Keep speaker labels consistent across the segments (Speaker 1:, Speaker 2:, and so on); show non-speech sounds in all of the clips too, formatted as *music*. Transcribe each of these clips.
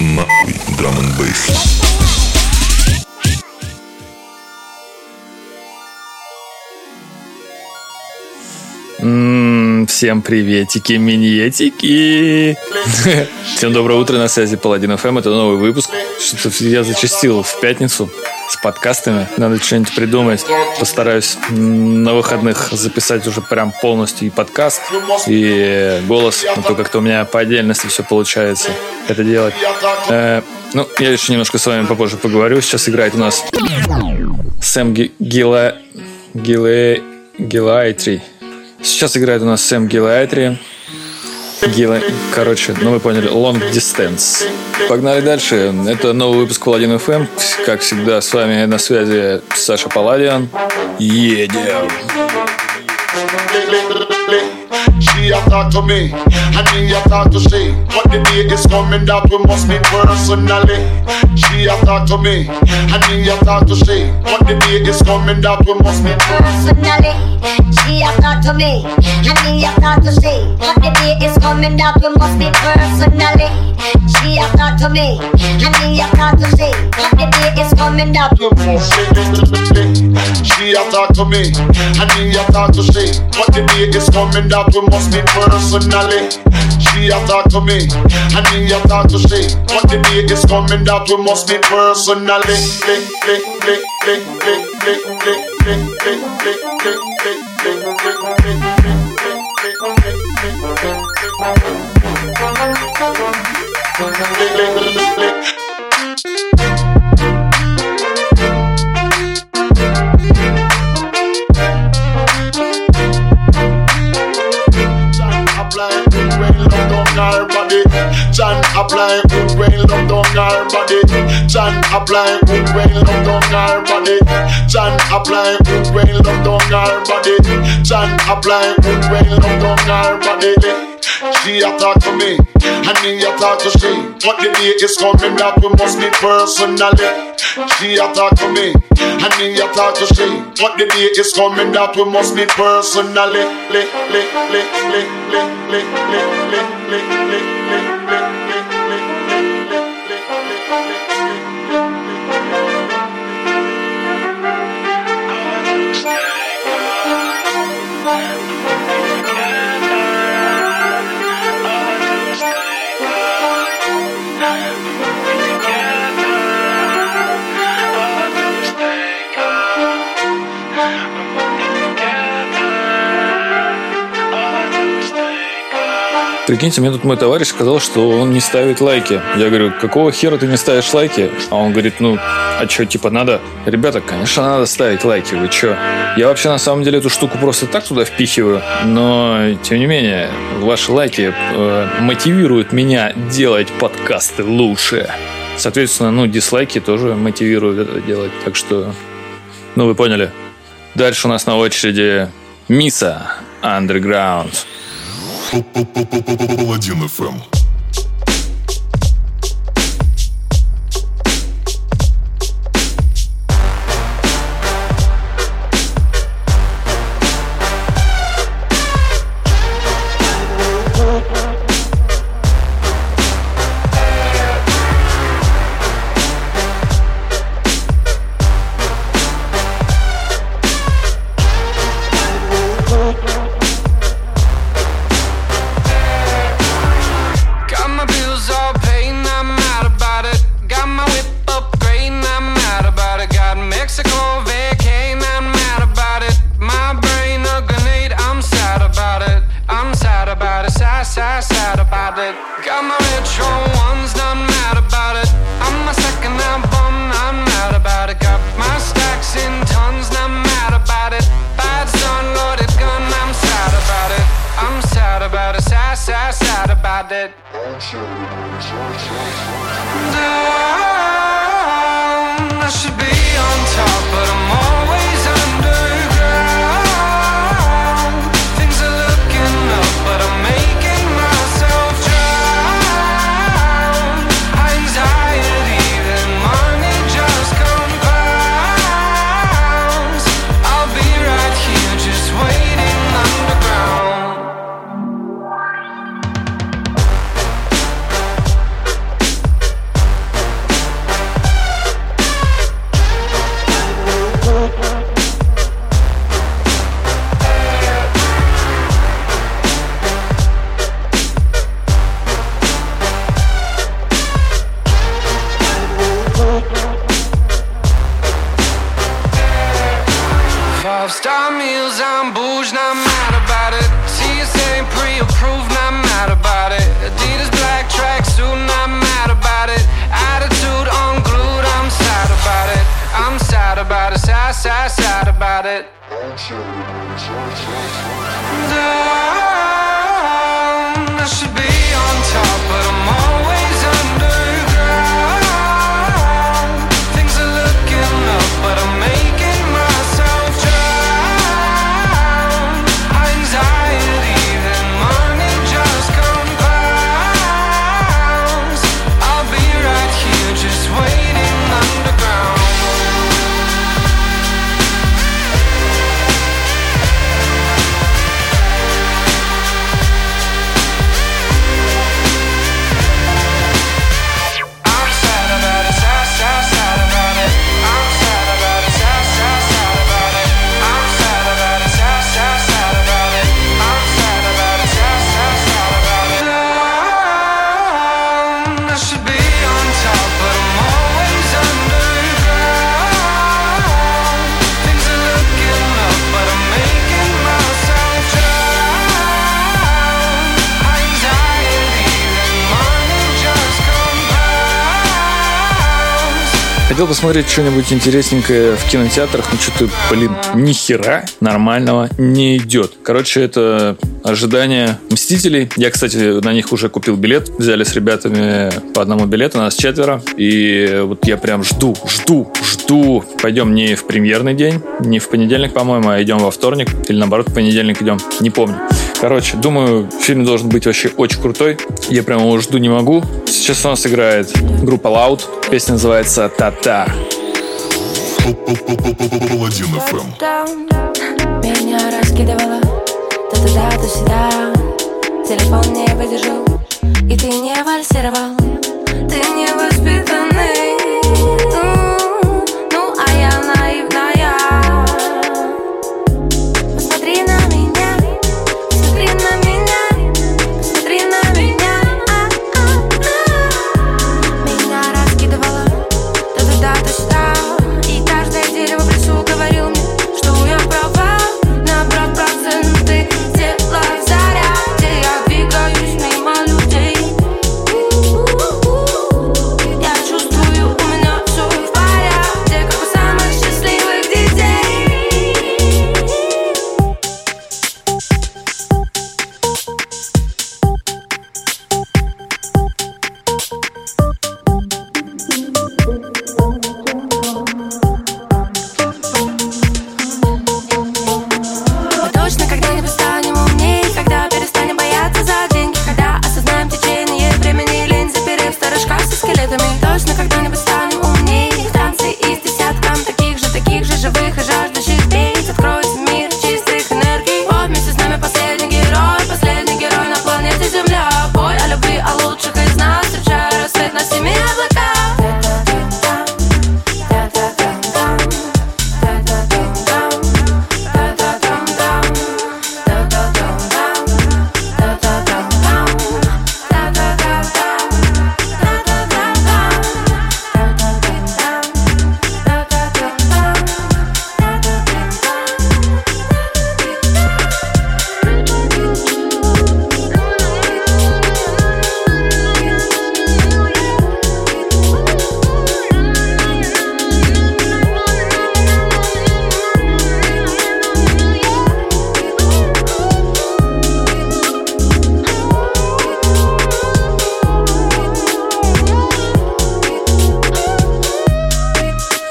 Speaker 1: Нахуй драм н бейс.
Speaker 2: Всем приветики, миньетики! *laughs* Всем доброе утро, на связи Паладин ФМ, это новый выпуск. Что-то я зачастил в пятницу с подкастами. Надо что-нибудь придумать. Постараюсь на выходных записать уже прям полностью и подкаст, и голос. А то как-то у меня по отдельности все получается это делать. Э, ну, я еще немножко с вами попозже поговорю. Сейчас играет у нас Сэм Гила... Гила... Гилайтри. Сейчас играет у нас Сэм Гилайтри. Гила... Короче, ну вы поняли, Long Distance. Погнали дальше. Это новый выпуск Паладин FM. Как всегда, с вами на связи Саша Паладиан. Едем.
Speaker 3: She a talk to me, and me a talk to she. But the day is coming that we must meet personally. She a talk to me, and me a talk to she. But the day is coming that we must meet
Speaker 4: personally. She a talk to me, and me a talk to she. But the day is coming that we must meet personally. She a talk to me, and me a talk to she. But the day is coming that we must meet.
Speaker 3: She a talk to me, and me a talk to she. But the day is coming that talk to must be personally. She have talked to me, and he have talked to she. But the day is coming that we must be personally. Click, click, click, click, click, click, click, click, click, click, click, click, click, click, click, click, click, click, click, apply good love body. John apply good rain love down her body. John apply good rain love down her body. John apply good rain love down her body. She a talk to me, and me a talk to she. But the day is coming that we must meet personally. She a talk to me, and me a talk to she. But the day is coming that we must meet personally.
Speaker 2: Прикиньте, мне тут мой товарищ сказал, что он не ставит лайки. Я говорю, какого хера ты не ставишь лайки? А он говорит, ну, а что, типа надо? Ребята, конечно, надо ставить лайки, вы чё? Я вообще на самом деле эту штуку просто так туда впихиваю, но тем не менее, ваши лайки э, мотивируют меня делать подкасты лучше. Соответственно, ну, дизлайки тоже мотивируют это делать, так что, ну, вы поняли. Дальше у нас на очереди Миса Underground.
Speaker 1: Паладин ФМ. Посмотреть что-нибудь интересненькое в кинотеатрах, но что-то, блин, ни хера нормального не идет. Короче, это ожидание Мстителей. Я, кстати, на них уже купил билет. Взяли с ребятами по одному билету, нас четверо. И вот я прям жду, жду, жду. Пойдем не в премьерный день, не в понедельник, по-моему, а идем во вторник. Или наоборот, в понедельник идем. Не помню. Короче, думаю, фильм должен быть вообще очень крутой. Я прямо его жду не могу. Сейчас у нас играет группа Loud. Песня называется «Та-та».
Speaker 5: Меня раскидывало то туда, то сюда Телефон не выдержал И ты не вальсировал Ты не воспитанный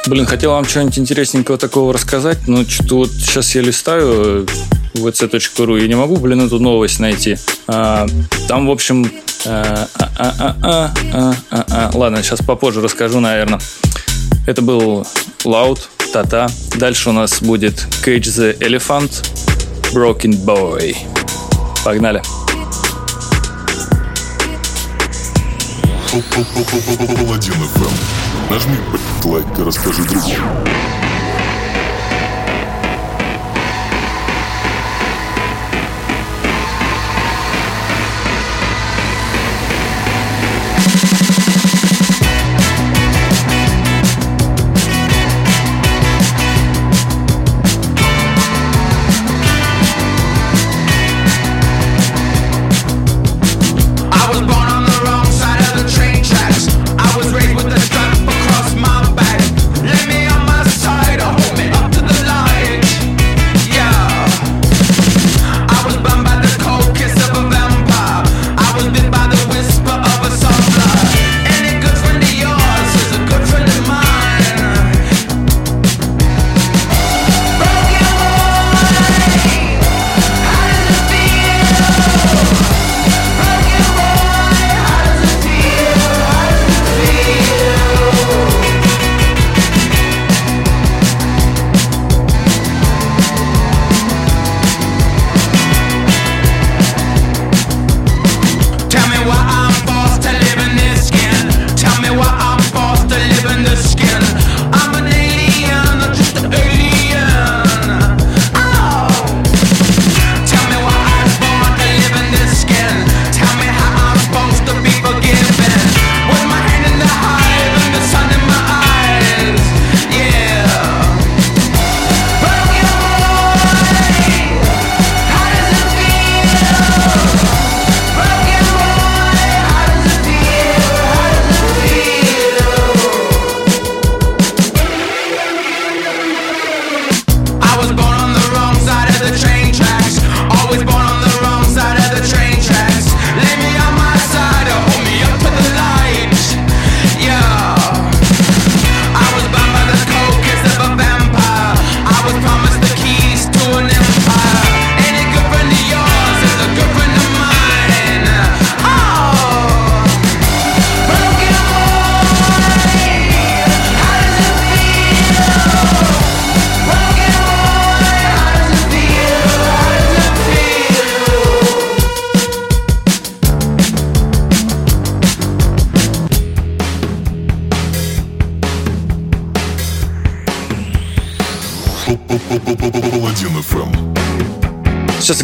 Speaker 1: Блин, хотел вам что-нибудь интересненького такого рассказать, но что-то вот сейчас я листаю э, vc.ru и не могу, блин, эту новость найти. А, там, в общем... а, а, а, а, а, а, а. Ладно, сейчас попозже расскажу, наверное. Это был Loud, Тата. Дальше у нас будет Cage the Elephant, Broken Boy. Погнали.
Speaker 6: Паладин. Нажми блядь, лайк и расскажи другому.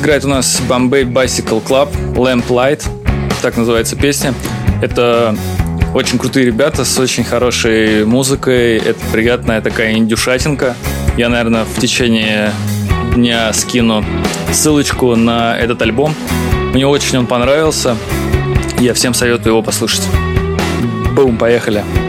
Speaker 7: играет у нас Bombay Bicycle Club, Lamp Light, так называется песня. Это очень крутые ребята с очень хорошей музыкой. Это приятная такая индюшатинка. Я, наверное, в течение дня скину ссылочку на этот альбом. Мне очень он понравился. Я всем советую его послушать. Бум, поехали.
Speaker 2: Поехали.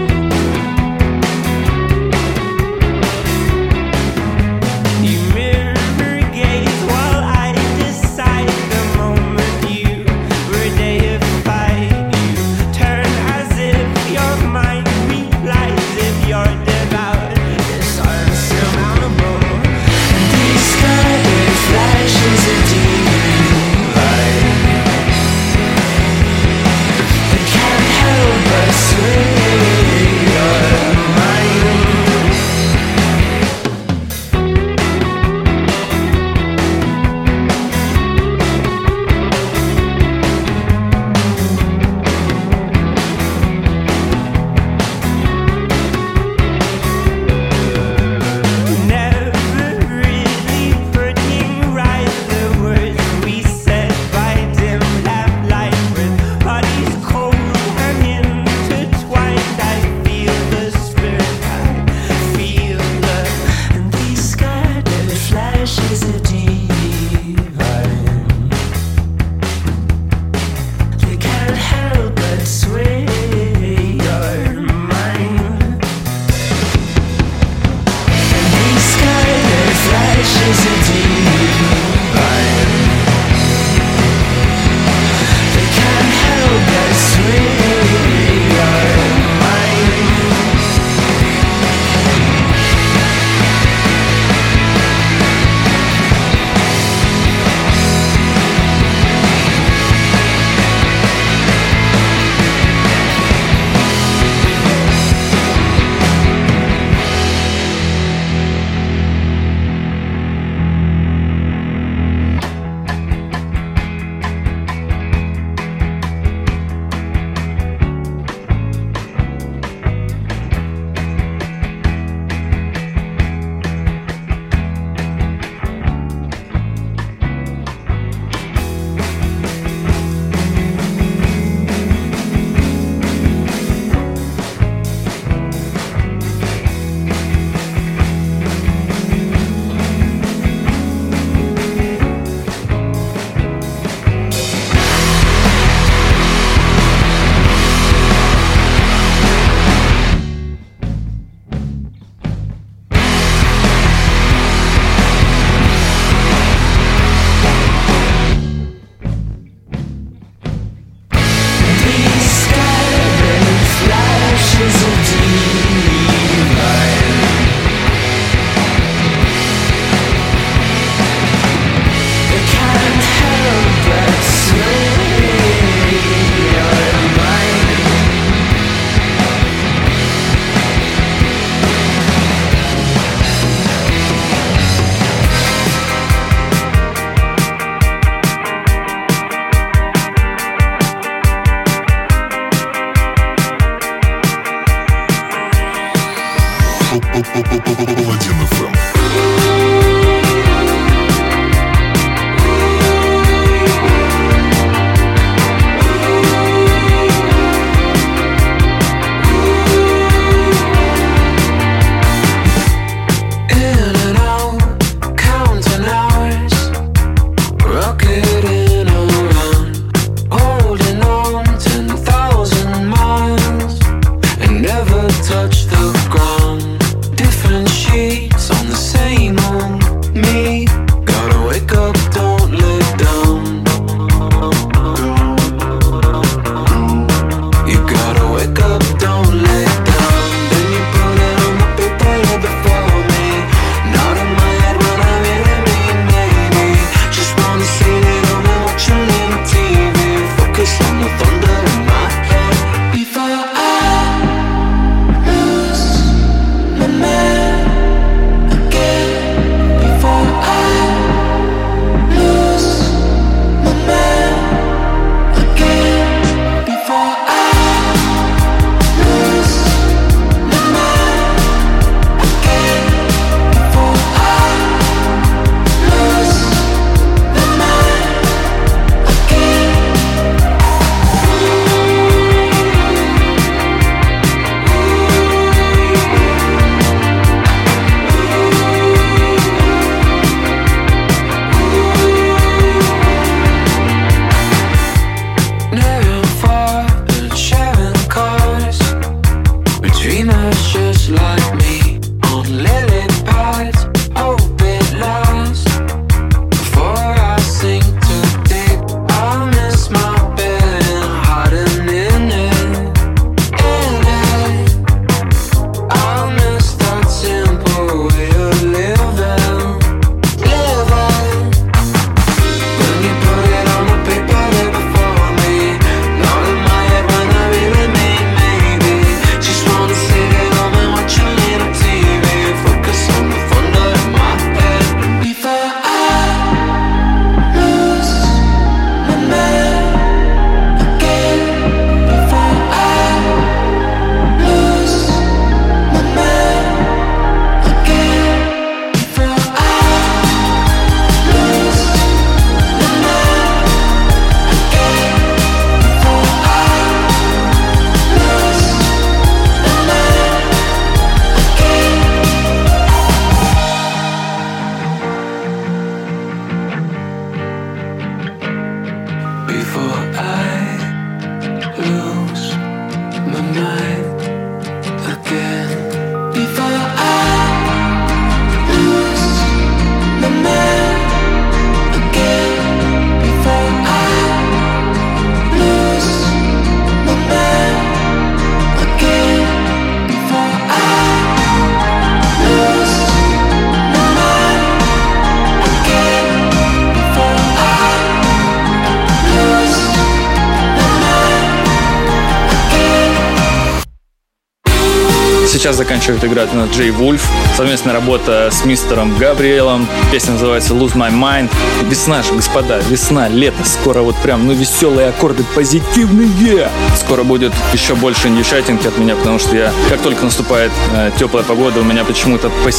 Speaker 2: Человек играет на Джей Вульф. Совместная работа с мистером Габриэлом. Песня называется Lose My Mind. Весна же, господа, весна, лето. Скоро вот прям, ну, веселые аккорды, позитивные. Скоро будет еще больше ньюшайтинг от меня, потому что я, как только наступает э, теплая погода, у меня почему-то по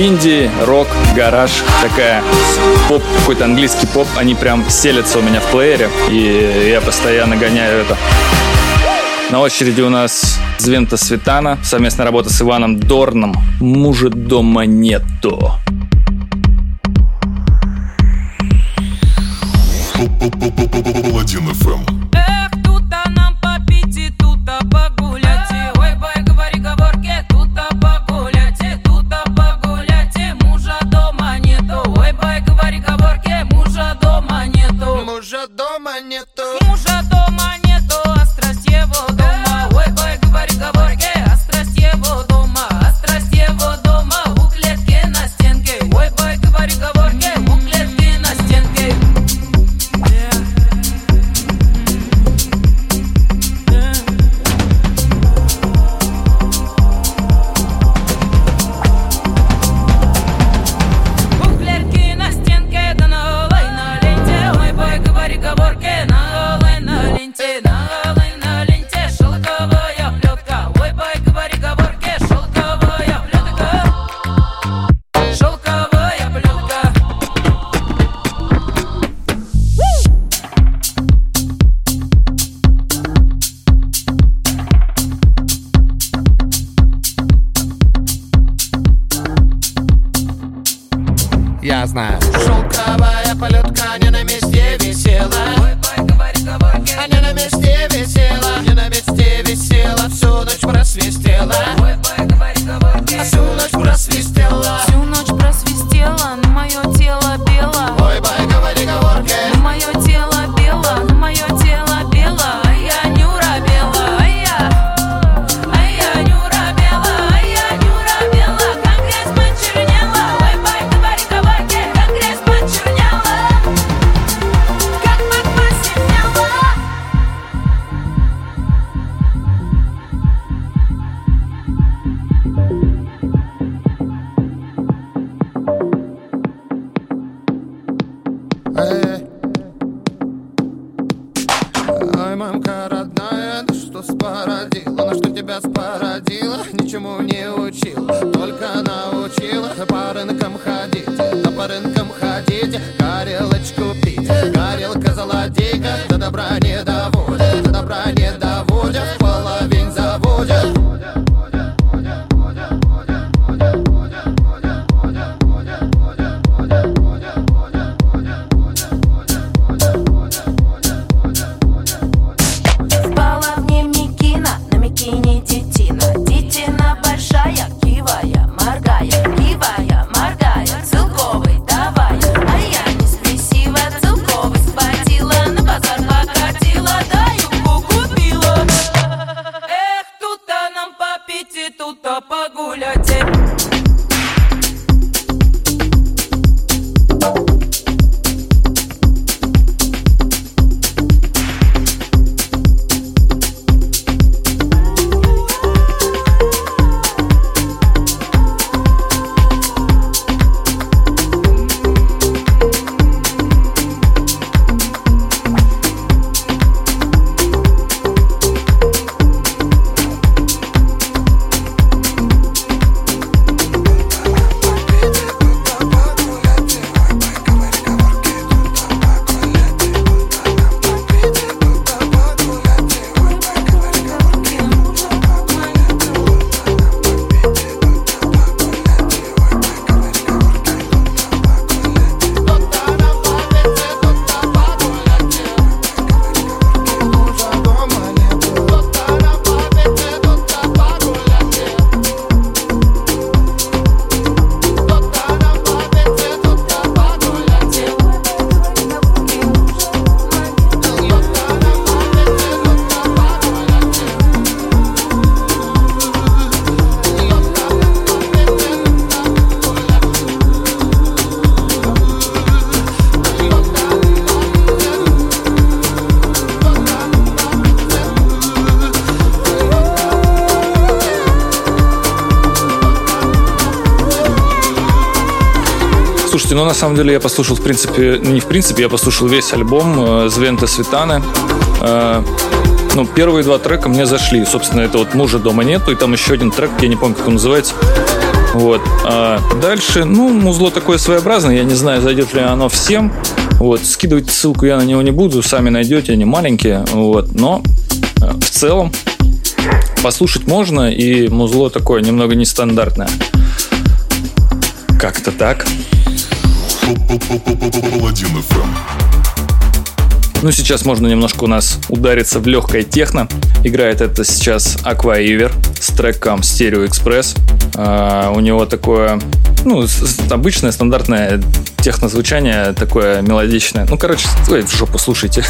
Speaker 2: инди, рок, гараж, такая поп, какой-то английский поп, они прям селятся у меня в плеере, и я постоянно гоняю это. На очереди у нас Звента Светана, совместная работа с Иваном Дорном «Мужа дома нету».
Speaker 8: Паладин
Speaker 9: ФМ. Эм. нету.
Speaker 5: crazy
Speaker 2: Слушайте, ну на самом деле я послушал, в принципе, не в принципе, я послушал весь альбом э, Звента Светаны. Э, ну, первые два трека мне зашли. Собственно, это вот «Мужа дома нету», и там еще один трек, я не помню, как он называется. Вот. А дальше, ну, музло такое своеобразное, я не знаю, зайдет ли оно всем. Вот, скидывать ссылку я на него не буду, сами найдете, они маленькие. Вот, но э, в целом послушать можно, и музло такое немного нестандартное. Как-то так.
Speaker 8: Паладин.
Speaker 2: Ну, сейчас можно немножко у нас удариться в легкое техно. Играет это сейчас Aqua Ever с треком Stereo Express. А, у него такое, ну, обычное стандартное технозвучание, такое мелодичное. Ну, короче, ой, в жопу слушайте.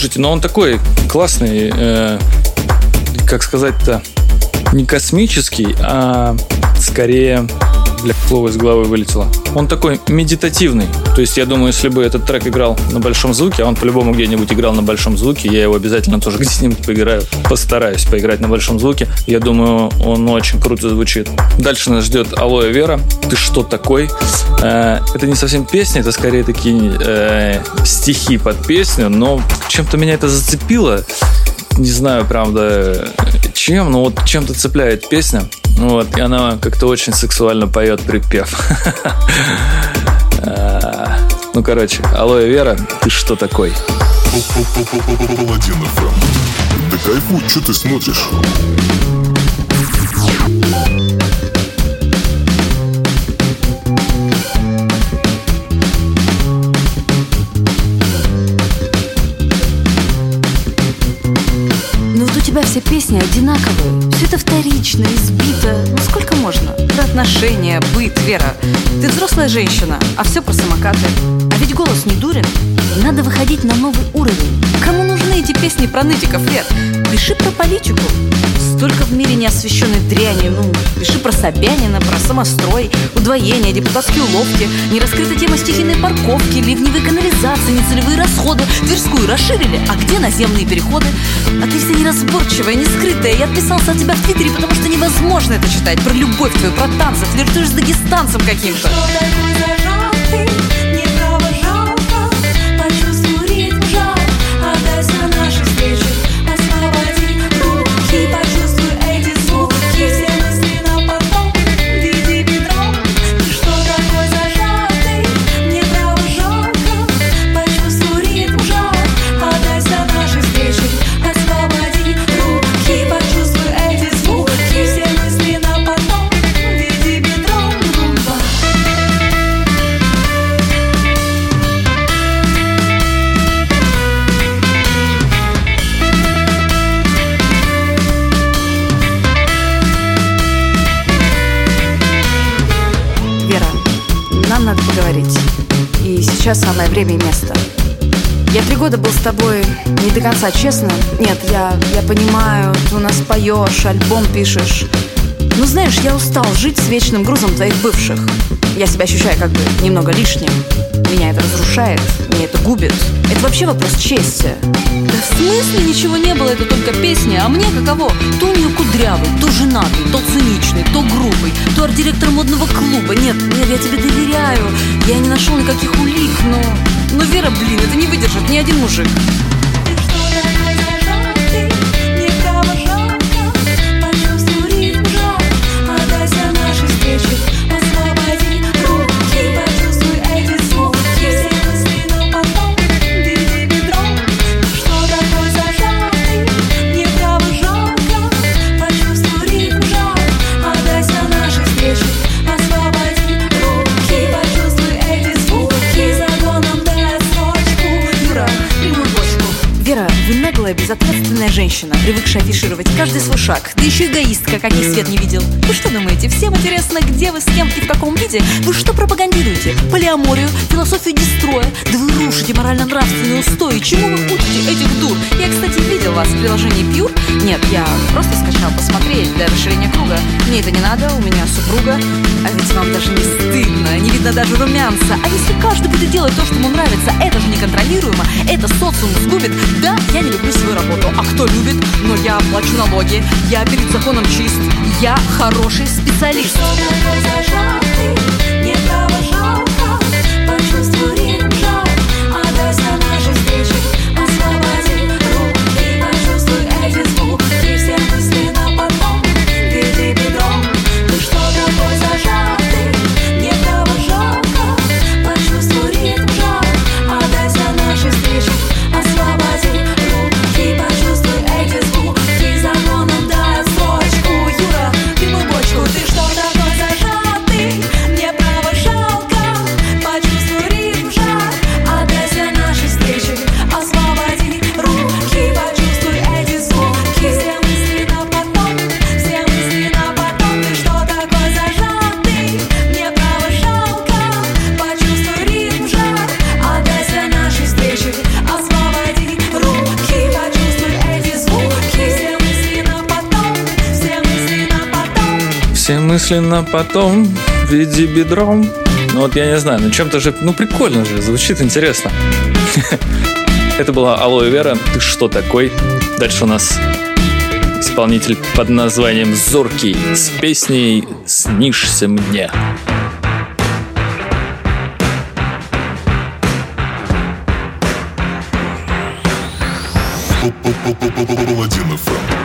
Speaker 2: Слушайте, но он такой классный, э, как сказать-то, не космический, а скорее... Бля, слово из головы вылетело. Он такой медитативный. То есть я думаю, если бы этот трек играл на большом звуке, а он по-любому где-нибудь играл на большом звуке, я его обязательно тоже где-нибудь поиграю. Постараюсь поиграть на большом звуке. Я думаю, он очень круто звучит. Дальше нас ждет Алоэ Вера. Ты что такой? Э, Это не совсем песня, это скорее такие э, стихи под песню, но чем-то меня это зацепило не знаю, правда, чем, но вот чем-то цепляет песня. Вот, и она как-то очень сексуально поет припев. А, Ну, короче, алоэ Вера, ты что такой?
Speaker 8: Да кайфуй, что ты смотришь?
Speaker 10: Все песни одинаковые. Все это вторично, избито. Ну сколько можно? Про отношения, быт, Вера. Ты взрослая женщина, а все про самокаты. А ведь голос не дурен. Надо выходить на новый уровень. Кому нужны эти песни про нытиков, Вер? Пиши про политику. Столько в мире неосвещенной дряни. Ну, пиши про Собянина, про самострой, удвоение, депутатские уловки, нераскрытая тема стихийной парковки, ливневые канализации, нецелевые расходы. Тверскую расширили, а где наземные переходы? А ты вся неразборчивая, не скрытая. Я отписался от тебя в Твиттере, потому что невозможно это читать. Про любовь твою, про танцы, флиртуешь с дагестанцем каким-то. Вера, сейчас самое время и место. Я три года был с тобой не до конца честно. Нет, я, я понимаю, ты у нас поешь, альбом пишешь. Ну знаешь, я устал жить с вечным грузом твоих бывших. Я себя ощущаю как бы немного лишним. Меня это разрушает, меня это губит. Это вообще вопрос чести. Да в смысле ничего не было, это только песня. А мне каково? То у нее кудрявый, то женатый, то циничный, то грубый, то арт-директор модного клуба. Нет, нет, я тебе доверяю. Я не нашел никаких улик, но... Но Вера, блин, это не выдержит ни один мужик. Женщина, привыкшая афишировать каждый свой шаг. Да еще эгоистка, каких свет не видел. Вы что думаете, всем интересно, где вы, с кем и в каком виде? Вы что пропагандируете? Полиаморию, философию дестроя? Да вы рушите морально-нравственные устои. Чему вы учите этих дур? Я, кстати, видел вас в приложении Pure. Нет, я просто скачал посмотреть для расширения круга. Мне это не надо, у меня супруга. А ведь вам даже не стыдно, не видно даже румянца. А если каждый будет делать то, что ему нравится, это же неконтролируемо, это социум сгубит. Да, я не люблю свою работу, а кто любит? Но я плачу налоги, я перед законом чист, я хороший специалист. Мой бочку, ты
Speaker 2: на потом в виде бедром. Ну вот я не знаю, ну чем-то же, ну прикольно же, звучит интересно. *laughs* Это была Алоэ Вера. Ты что такой? Дальше у нас исполнитель под названием Зоркий с песней
Speaker 6: «Снишься мне».
Speaker 8: Паладин ФМ.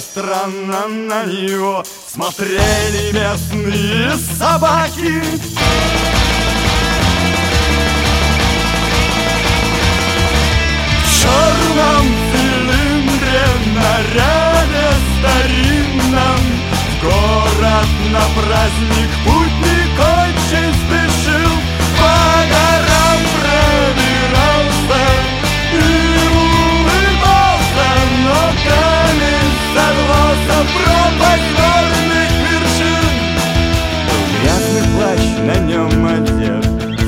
Speaker 11: Странно на него Смотрели местные собаки. В черном цилиндре, наряде старинном В город на праздник путник пропасть горных Грязный плащ на нем одет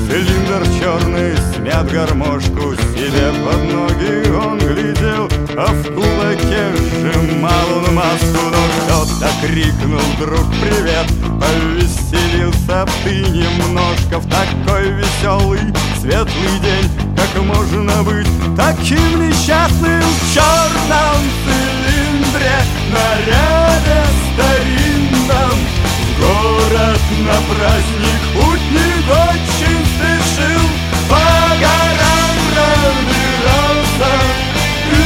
Speaker 11: Цилиндр черный смят гармошку себе под ноги. Он глядел А в кулаке сжимал он маску Но кто-то крикнул вдруг привет! Повеселился ты немножко В такой веселый, светлый день. Как можно быть таким несчастным В черном цилиндре Наряде старинном В город на праздник Путник очень спешил. По горам пробирался И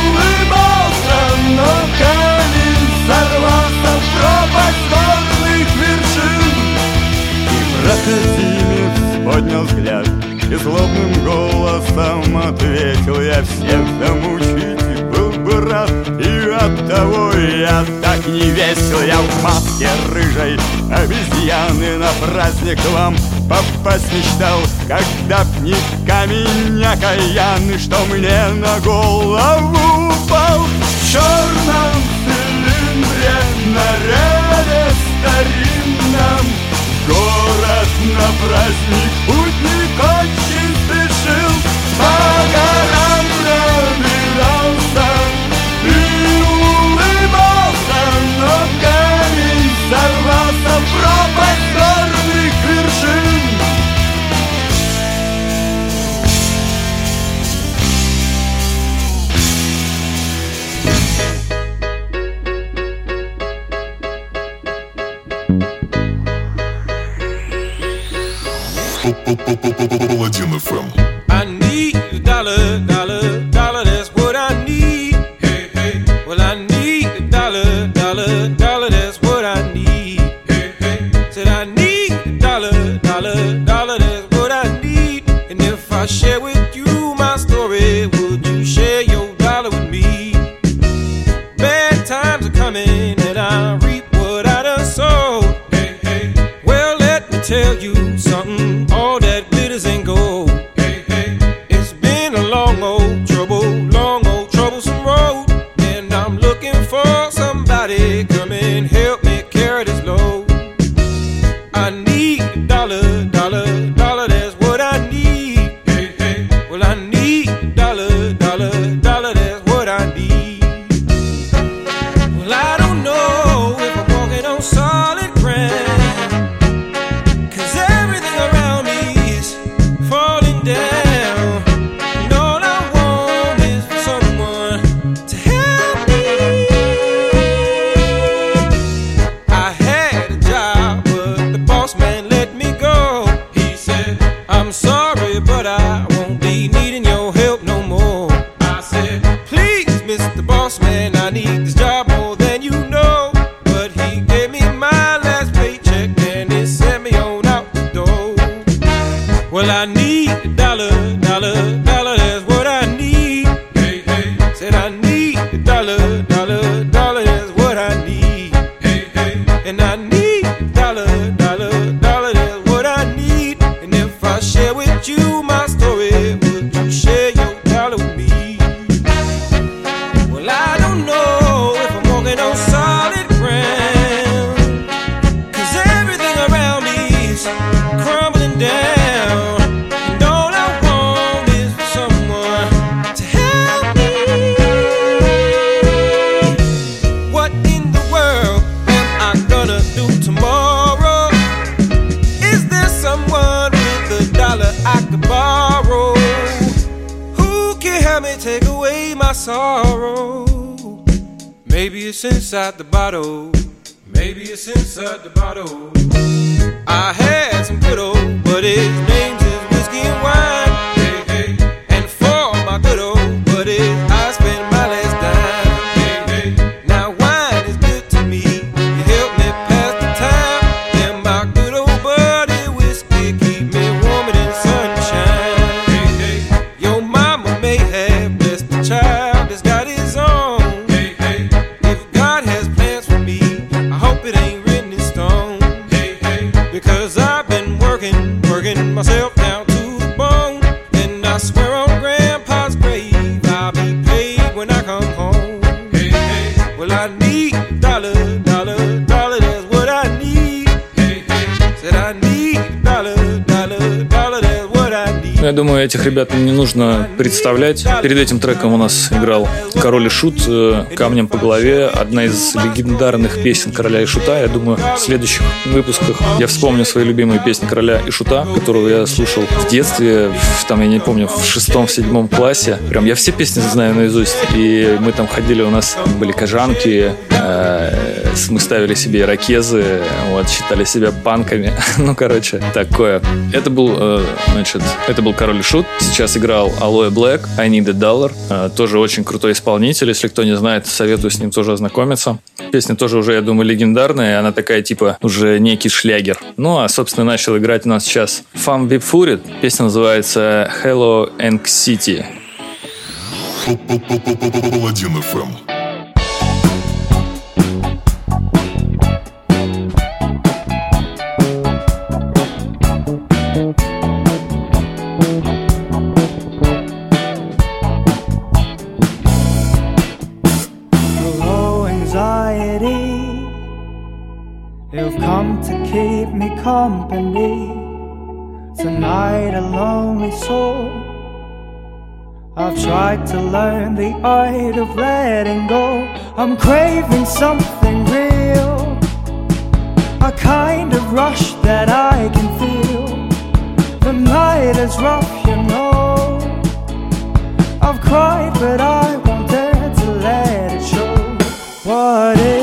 Speaker 11: улыбался Но камень сорвался в пропасть горных вершин. И проходимец поднял взгляд И злобным голосом ответил Я замучить был брат И от того я так не весел Я в маске рыжей обезьяны На праздник вам попасть мечтал Когда б не камень окаянный Что мне на голову упал. В черном цилиндре наряде старинном Город на праздник путник очень спешил. По горам
Speaker 12: Well, I need a dollar, dollar, dollar.
Speaker 2: Этих ребят не нужно представлять. Перед этим треком у нас играл Король и Шут э, «Камнем по голове». Одна из легендарных песен Короля и Шута. Я думаю, в следующих выпусках я вспомню свои любимые песни Короля и Шута, которую я слушал в детстве, в, там, я не помню, в шестом-седьмом классе. Прям я все песни знаю наизусть. И мы там ходили, у нас были кожанки, э мы ставили себе ракезы, вот, считали себя панками. *laughs* ну, короче, такое. Это был, э, значит, это был Король Шут. Сейчас играл Алоэ Блэк, I Need a Dollar. Э, тоже очень крутой исполнитель. Если кто не знает, советую с ним тоже ознакомиться. Песня тоже уже, я думаю, легендарная. Она такая, типа, уже некий шлягер. Ну, а, собственно, начал играть у нас сейчас Фам Вип Песня называется Hello Anxiety.
Speaker 8: Паладин
Speaker 13: ФМ. Company. Tonight, a lonely soul. I've tried to learn the art of letting go. I'm craving something real. A kind of rush that I can feel. The night is rough, you know. I've cried, but I won't dare to let it show. What if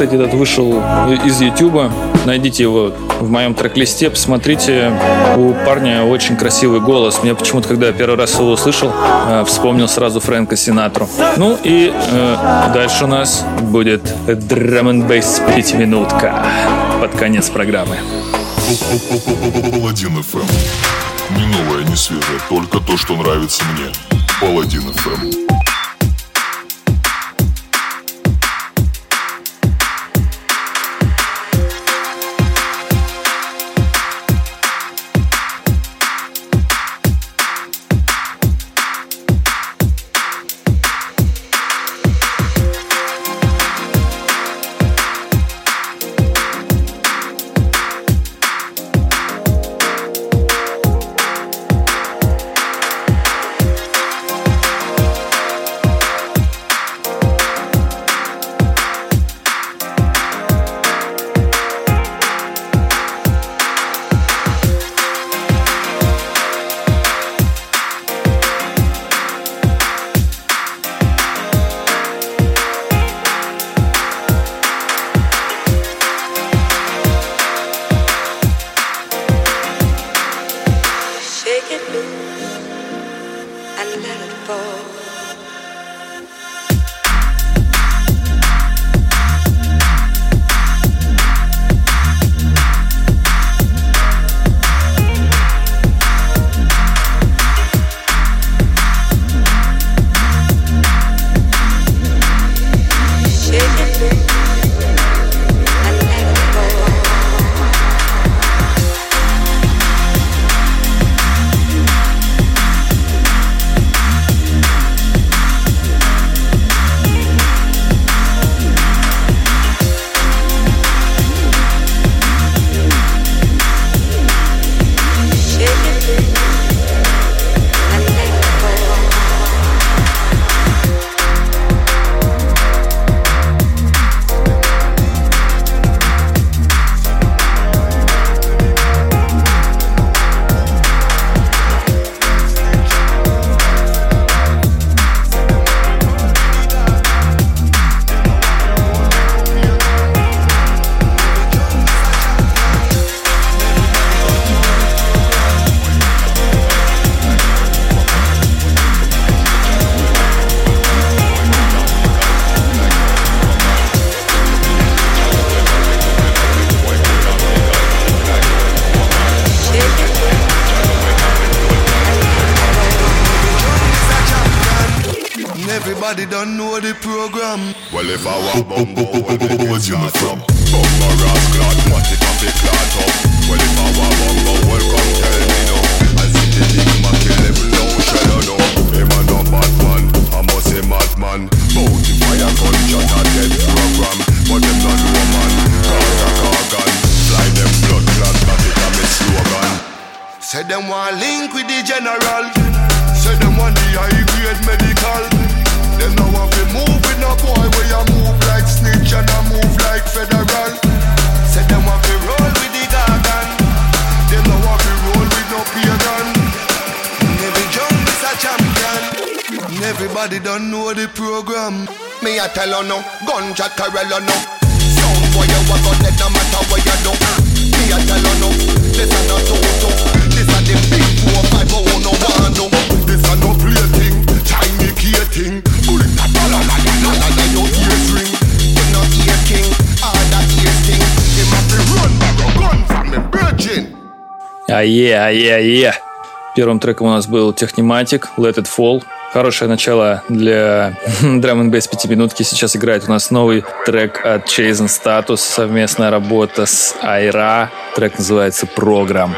Speaker 2: кстати, этот вышел из Ютуба. Найдите его в моем трек-листе, посмотрите. У парня очень красивый голос. Мне почему-то, когда я первый раз его услышал, э, вспомнил сразу Фрэнка Синатру. Ну и э, дальше у нас будет драм н бейс пятиминутка под конец программы.
Speaker 8: Паладин FM. Не новое, не свежее, только то, что нравится мне. Паладин FM.
Speaker 14: let it fall. Say them
Speaker 15: want link with the general. Say them want the high grade medical. Them now want to move with no boy where you move like snitch and I move like federal. Say them want to roll with the gargan. Them now want to roll with no pagan. Every jungle is a champion. Everybody don't know the program. Me I tell you no, gunshot Carella no. Sound boy you out dead no matter what you do. Me I tell you no, this a no toto. Oh.
Speaker 2: Ае, ае, ае. Первым треком у нас был Техниматик, Let It Fall. Хорошее начало для драм н бейс пятиминутки. Сейчас играет у нас новый трек от Chase and Status. Совместная работа с Айра. Трек называется «Программ».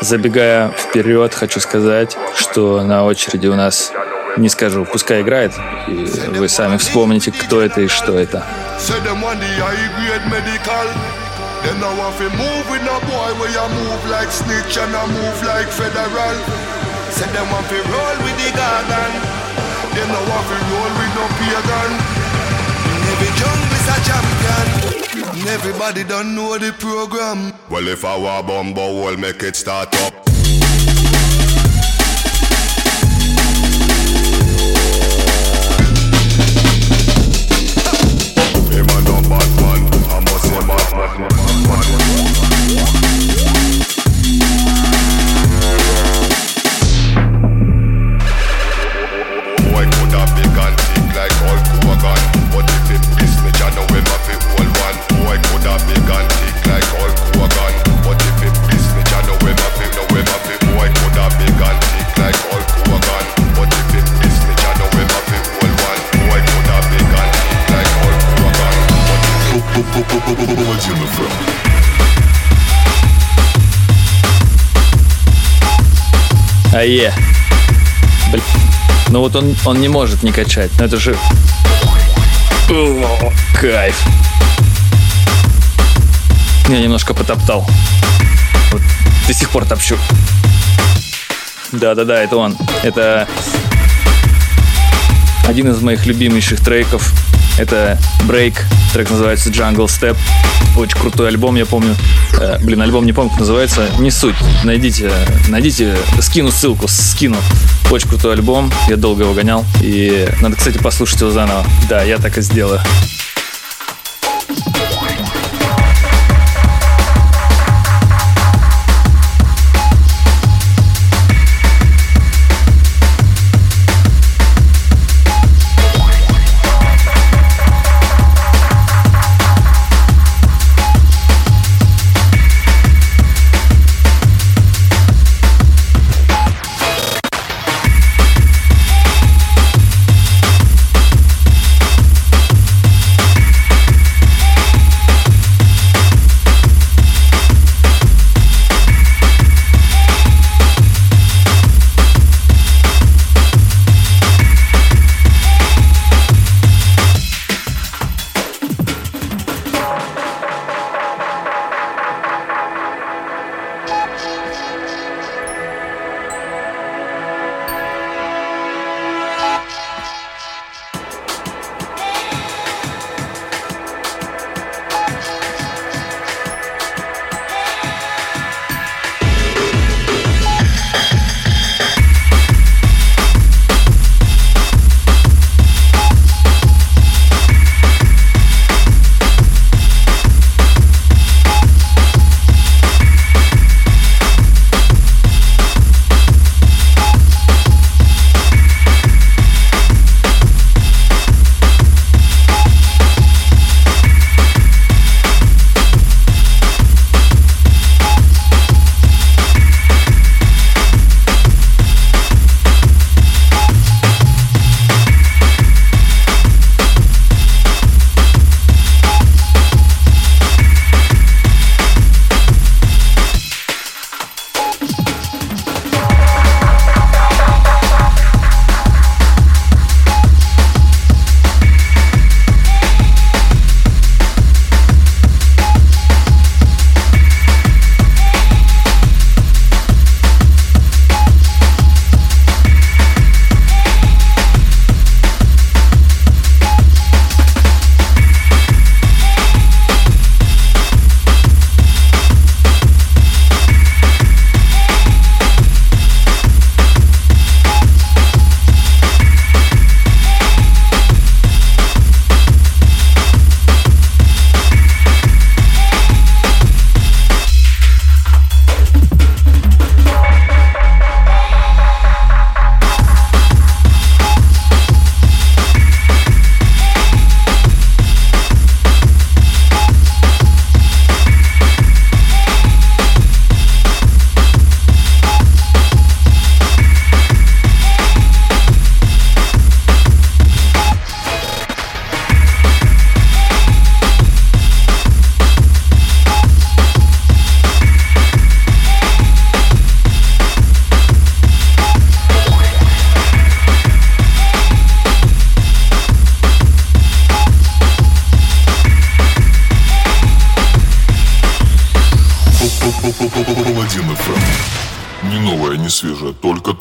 Speaker 2: Забегая вперед, хочу сказать, что на очереди у нас не скажу, пускай играет, и вы сами вспомните, кто это и что это.
Speaker 15: Say them want to move with no boy where you move like snitch and I move like federal. Say them want to roll with the garden. Them now want to roll with no pagan. Everybody don't know the program.
Speaker 14: Well, if I want bumbo, well, make it start up.
Speaker 2: Ае. Блин. Ну вот он, он не может не качать. Но это же... О, кайф. Я немножко потоптал. Вот до сих пор топчу. Да-да-да, это он. Это один из моих любимейших треков. Это Break. Трек называется Jungle Step. Очень крутой альбом, я помню. Э, блин, альбом не помню, как называется. Не суть. Найдите, найдите, скину ссылку, скину. Очень крутой альбом. Я долго его гонял. И надо, кстати, послушать его заново. Да, я так и сделаю.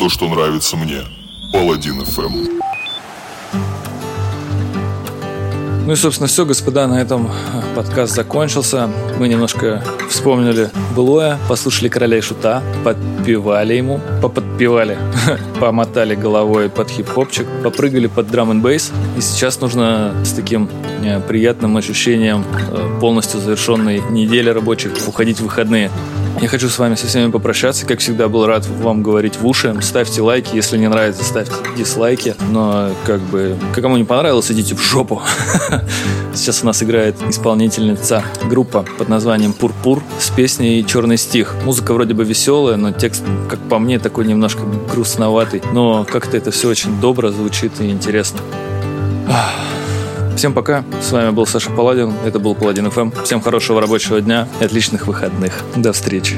Speaker 8: То, что нравится мне. Паладин ФМ.
Speaker 2: Ну и, собственно, все, господа, на этом э, подкаст закончился. Мы немножко вспомнили былое, послушали короля и шута, подпевали ему, поподпевали, *laughs* помотали головой под хип-хопчик, попрыгали под драм н бейс. И сейчас нужно с таким э, приятным ощущением э, полностью завершенной недели рабочей уходить в выходные. Я хочу с вами со всеми попрощаться. Как всегда, был рад вам говорить в уши. Ставьте лайки. Если не нравится, ставьте дизлайки. Но как бы, кому не понравилось, идите в жопу. *laughs* Сейчас у нас играет исполнительница группа под названием Пурпур с песней Черный стих. Музыка вроде бы веселая, но текст, как по мне, такой немножко грустноватый. Но как-то это все очень добро звучит и интересно. Всем пока. С вами был Саша Паладин. Это был Паладин ФМ. Всем хорошего рабочего дня и отличных выходных. До встречи.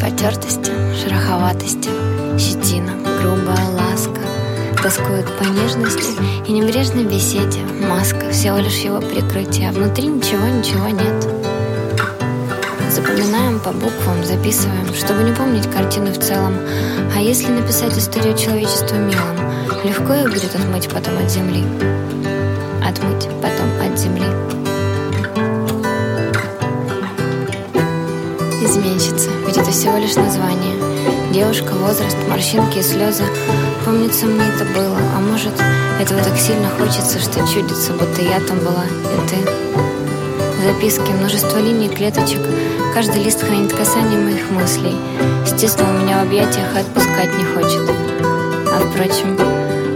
Speaker 16: Потертости, шероховатости, щетина, грубая ласка Тоскует по нежности и небрежной беседе Маска всего лишь его прикрытие, а внутри ничего-ничего нет Запоминаем по буквам, записываем, чтобы не помнить картину в целом. А если написать историю человечества милым Легко ее будет отмыть потом от земли? Отмыть потом от земли. Изменщица, ведь это всего лишь название. Девушка, возраст, морщинки и слезы. Помнится, мне это было. А может, этого так сильно хочется, что чудится Будто я там была, и ты Записки, множество линий, клеточек Каждый лист хранит касание моих мыслей Естественно, у меня в объятиях отпускать не хочет А впрочем,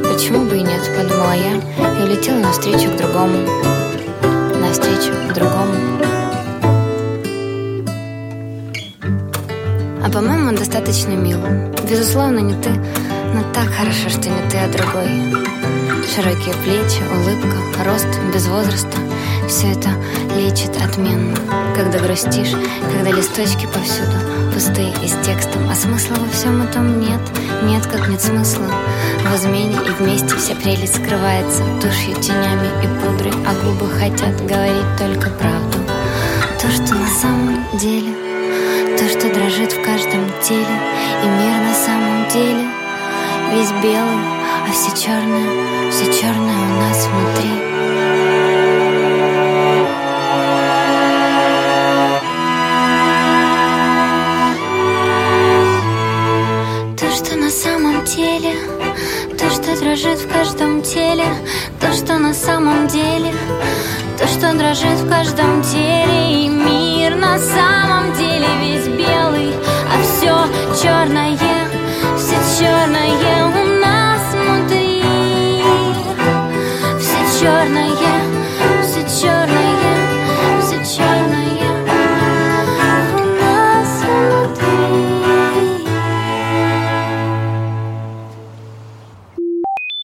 Speaker 16: почему бы и нет, подумала я И улетела навстречу к другому Навстречу к другому А по-моему, достаточно мило. Безусловно, не ты, но так хорошо, что не ты, а другой. Широкие плечи, улыбка, рост без возраста. Все это лечит отменно. Когда грустишь, когда листочки повсюду пустые и с текстом, а смысла во всем этом нет, нет как нет смысла. В измене и вместе вся прелесть скрывается тушью, тенями и пудрой, а губы хотят говорить только правду. То, что на самом деле то, что дрожит в каждом теле И мир на самом деле Весь белый, а все черное Все черное у нас внутри теле То, что дрожит в каждом теле То, что на самом деле. То, что дрожит в каждом теле И мир на самом деле весь белый А все черное, все черное у нас внутри. Все черное